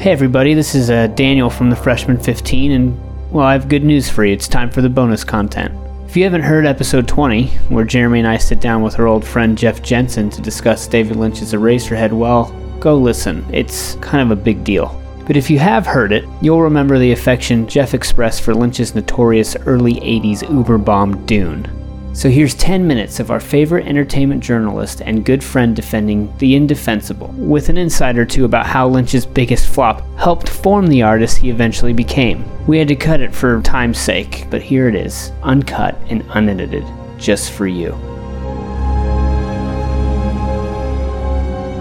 Hey everybody, this is uh, Daniel from the Freshman 15, and well, I have good news for you. It's time for the bonus content. If you haven't heard episode 20, where Jeremy and I sit down with our old friend Jeff Jensen to discuss David Lynch's Eraserhead, well, go listen. It's kind of a big deal. But if you have heard it, you'll remember the affection Jeff expressed for Lynch's notorious early 80s Uber bomb Dune. So here's 10 minutes of our favorite entertainment journalist and good friend defending the indefensible, with an insight or two about how Lynch's biggest flop helped form the artist he eventually became. We had to cut it for time's sake, but here it is, uncut and unedited, just for you.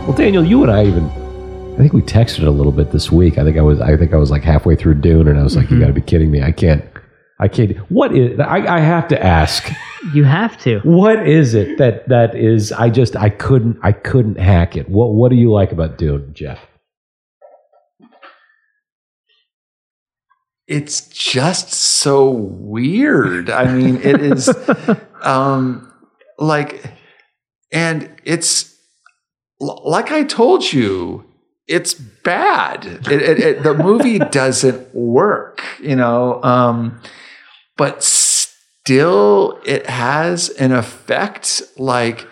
Well, Daniel, you and I even I think we texted a little bit this week. I think I was I think I was like halfway through Dune and I was like, Mm-hmm. you gotta be kidding me. I can't I can't what is I, I have to ask. You have to. What is it that that is I just I couldn't I couldn't hack it. What what do you like about Dune, Jeff? it's just so weird. I mean, it is um like and it's like I told you, it's bad. It, it, it, the movie doesn't work, you know, um but still it has an effect like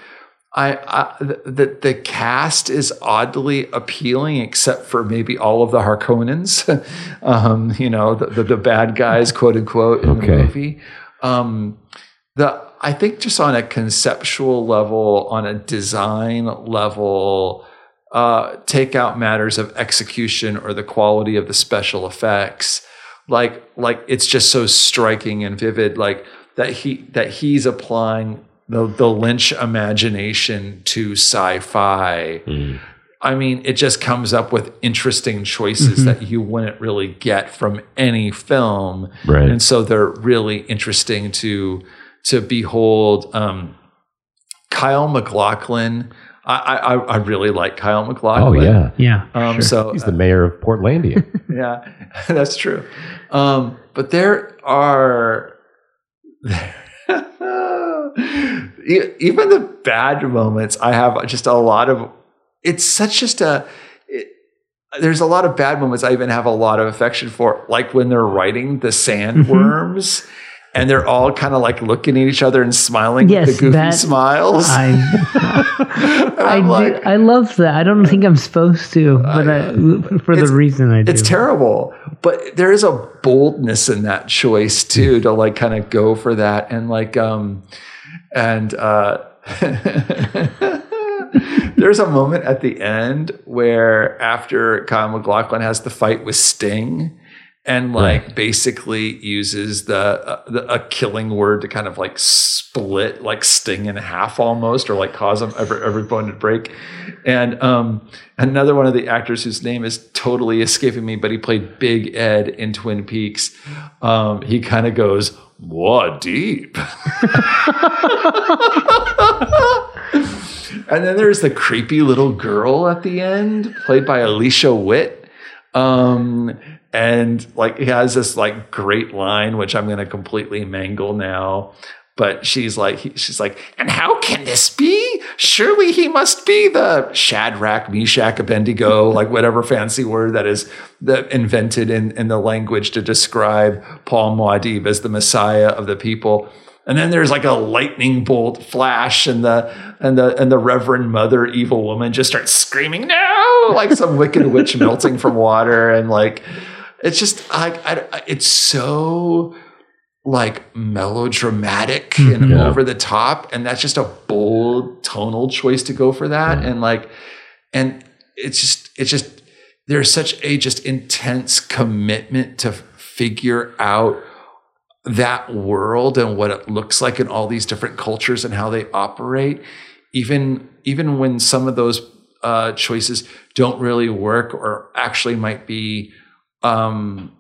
I, I the the cast is oddly appealing, except for maybe all of the Harkonnens, um, you know, the, the the bad guys, quote unquote, in Okay. the movie. Um, the I think just on a conceptual level, on a design level, uh, take out matters of execution or the quality of the special effects. Like like it's just so striking and vivid. Like that he that he's applying the the Lynch imagination to sci-fi. I mean, it just comes up with interesting choices that you wouldn't really get from any film, Right. and so they're really interesting to to behold. Um, Kyle MacLachlan, I, I I really like Kyle MacLachlan. Oh MacLachlan. yeah. Yeah. Um, so He's the mayor of Portlandia. yeah, that's true. Um, but there are even the bad moments. I have just a lot of. It's such just a. It, there's a lot of bad moments. I even have a lot of affection for, like when they're writing the sandworms. Mm-hmm. And they're all kind of like looking at each other and smiling Yes, with the goofy that- smiles. I I, I'm do, like, I love that. I don't think I'm supposed to, but I, for the reason I do. It's terrible, but there is a boldness in that choice too to like kind of go for that and like um and uh there's a moment at the end where after Kyle MacLachlan has the fight with Sting and like basically uses the, uh, the a killing word to kind of like split like Sting in half almost or like cause him every every bone to break. And um another one of the actors whose name is totally escaping me but he played Big Ed in Twin Peaks um he kind of goes what deep. And then there's the creepy little girl at the end played by Alicia Witt. Um and like he has this like great line which i'm going to completely mangle now. But she's like he, she's like and how can this be? Surely he must be the shadrach meshach abednego like whatever fancy word that is the, invented in, in the language to describe paul muad'Dib as the messiah of the people. And then there's like a lightning bolt flash, and the and the and the Reverend Mother Evil Woman just starts screaming no, like some wicked witch melting from water, and like it's just I, I it's so like melodramatic and Yeah. over the top, and that's just a bold tonal choice to go for that, and like and it's just it's just there's such a just intense commitment to figure out that world and what it looks like in all these different cultures and how they operate even even when some of those uh, choices don't really work or actually might be um,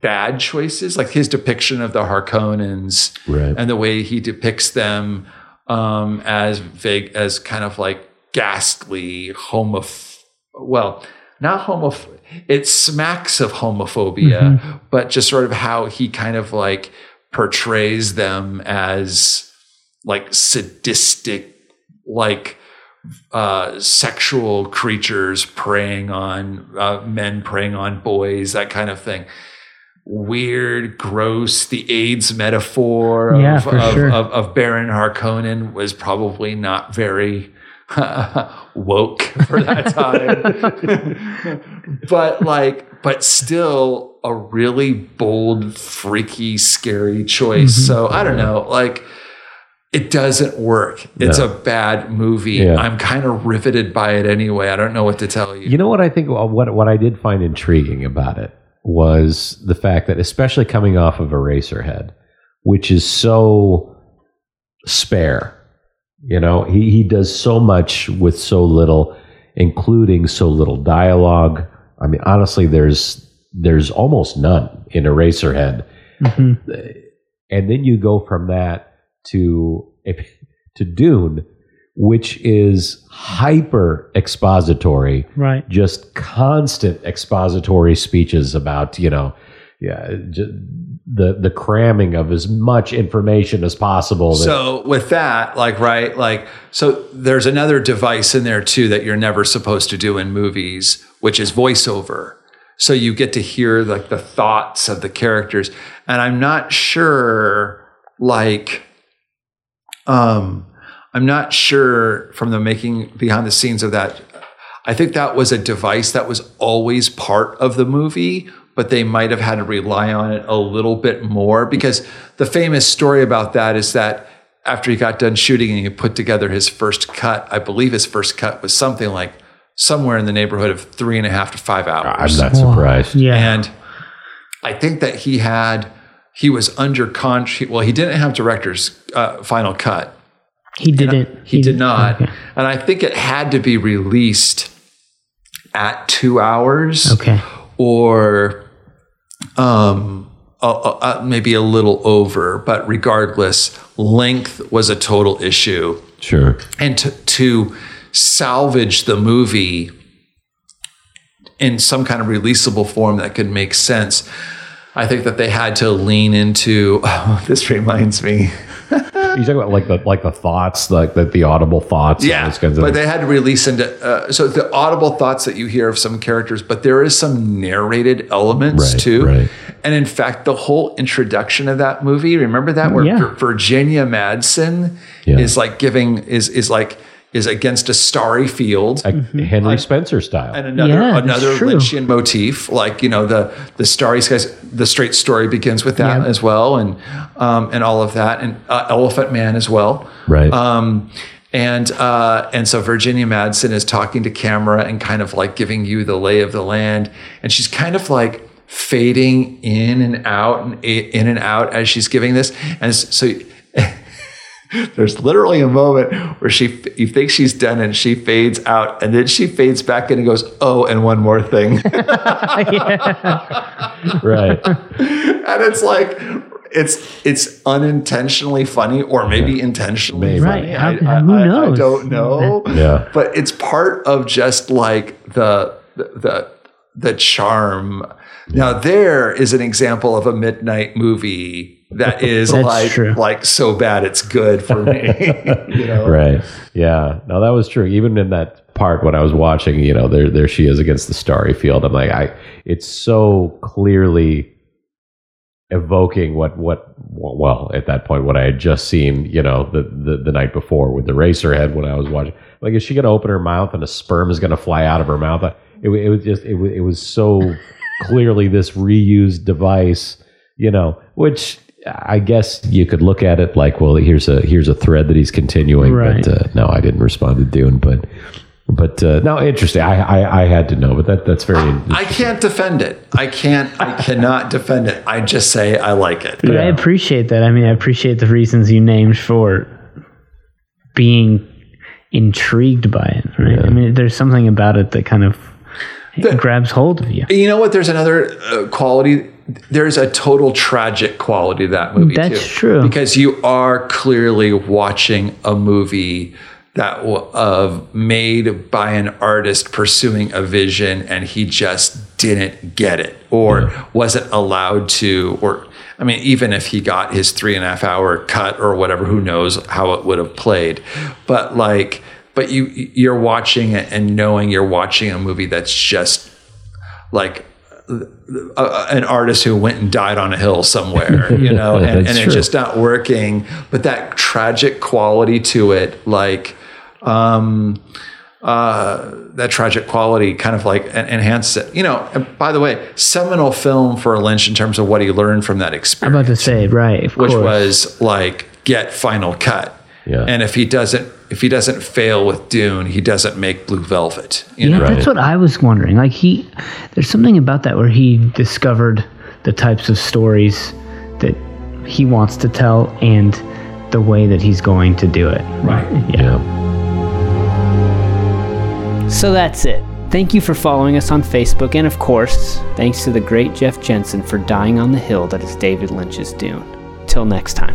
bad choices like his depiction of the harkonnens Right. and the way he depicts them um, as vague as kind of like ghastly homoph well not homoph it smacks of homophobia but just sort of how he kind of like portrays them as like sadistic like uh, sexual creatures preying on uh, men, preying on boys, that kind of thing. Weird, gross. The AIDS metaphor Yeah, of, sure. of, of Baron Harkonnen was probably not very woke for that time. but like, but still a really bold, freaky, scary choice. Mm-hmm. So I don't know, like it doesn't work. It's No. a bad movie. Yeah. I'm kind of riveted by it anyway. I don't know what to tell you. You know what I think? What what I did find intriguing about it was the fact that, especially coming off of Eraserhead, which is so spare. You know, he he does so much with so little, including so little dialogue. I mean, honestly, there's there's almost none in Eraserhead, Mhm. and then you go from that to to Dune, which is hyper expository Right. just constant expository speeches about you know yeah ju- the the cramming of as much information as possible that, So with that, like right, like so there's another device in there too that you're never supposed to do in movies, which is voiceover. So you get to hear like the thoughts of the characters. And I'm not sure like um I'm not sure from the making behind the scenes of that. I think that was a device that was always part of the movie, but they might have had to rely on it a little bit more because the famous story about that is that after he got done shooting and he put together his first cut, I believe his first cut was something like somewhere in the neighborhood of three and a half to five hours. i'm not surprised Yeah. And I think that he had, he was under contract. Well, he didn't have director's uh, final cut. he didn't. He did not. Okay. And I think it had to be released at two hours Okay. or um, uh, uh, uh, maybe a little over. But regardless, length was a total issue. sure And to, to salvage the movie in some kind of releasable form that could make sense, I think that they had to lean into. Oh, this reminds me. you talking about like the like the thoughts like the, the audible thoughts Yeah, those kinds of but things. they had to release into uh, so the audible thoughts that you hear of some characters, but there is some narrated elements Right, too. right. And in fact, the whole introduction of that movie, remember that where Yeah. Vir- Virginia Madsen Yeah. is like giving is is like is against a starry field. like henry spencer style and another Yeah, another. Lynchian motif, like you know the the starry skies. The straight story begins with that Yeah. as well, and um, and all of that, and uh, Elephant Man as well. right Um, and uh, and so Virginia Madsen is talking to camera and kind of like giving you the lay of the land, and she's kind of like fading in and out and in and out as she's giving this, and so. There's literally a moment where she, you think she's done, and she fades out, and then she fades back in and goes, "Oh, and one more thing," right and it's like, it's it's unintentionally funny, or maybe intentionally Maybe. funny. Right. How- I, I- who I- I don't know. Mm-hmm. Yeah. but it's part of just like the the the charm. Now there is an example of a midnight movie that is like true. like so bad it's good for me. you know, right. Yeah. No that was true. Even in that part when i was watching you know there there she is against the starry field. I'm like i it's so clearly evoking what what well at that point what i had just seen you know the the, the night before with the Eraserhead when i was watching. Like is she going to open her mouth and a sperm is going to fly out of her mouth? It, it was just it, it was so clearly this reused device you know which i guess you could look at it like well here's a here's a thread that he's continuing Right. but uh, no i didn't respond to dune but but uh, no interesting I, I i had to know but that that's very I can't defend it. I can't. I cannot defend it. I just say I like it. But I appreciate that. I mean, I appreciate the reasons you named for being intrigued by it. Right? I mean, there's something about it that kind of grabs hold of you. You know what? There's another uh, quality. There's a total tragic quality to that movie That's too. true. Because you are clearly watching a movie that of made by an artist pursuing a vision, and he just didn't get it, or wasn't allowed to, or I mean, even if he got his three and a half hour cut or whatever, who knows how it would have played. But like but you you're watching it and knowing you're watching a movie that's just like a, an artist who went and died on a hill somewhere, you know, and, and it's just not working. But that tragic quality to it, like, um, uh, that tragic quality kind of like enhances it. You know, by the way, seminal film for Lynch in terms of what he learned from that experience. I'm about to say, right, which course. was like get Final Cut. Yeah. And if he doesn't, if he doesn't fail with Dune, he doesn't make Blue Velvet. yeah, know? that's what I was wondering. Like he, there's something about that where he discovered the types of stories that he wants to tell and the way that he's going to do it. Right. Yeah. Yeah. So that's it. Thank you for following us on Facebook, and of course, thanks to the great Jeff Jensen for dying on the hill that is David Lynch's Dune. Till next time.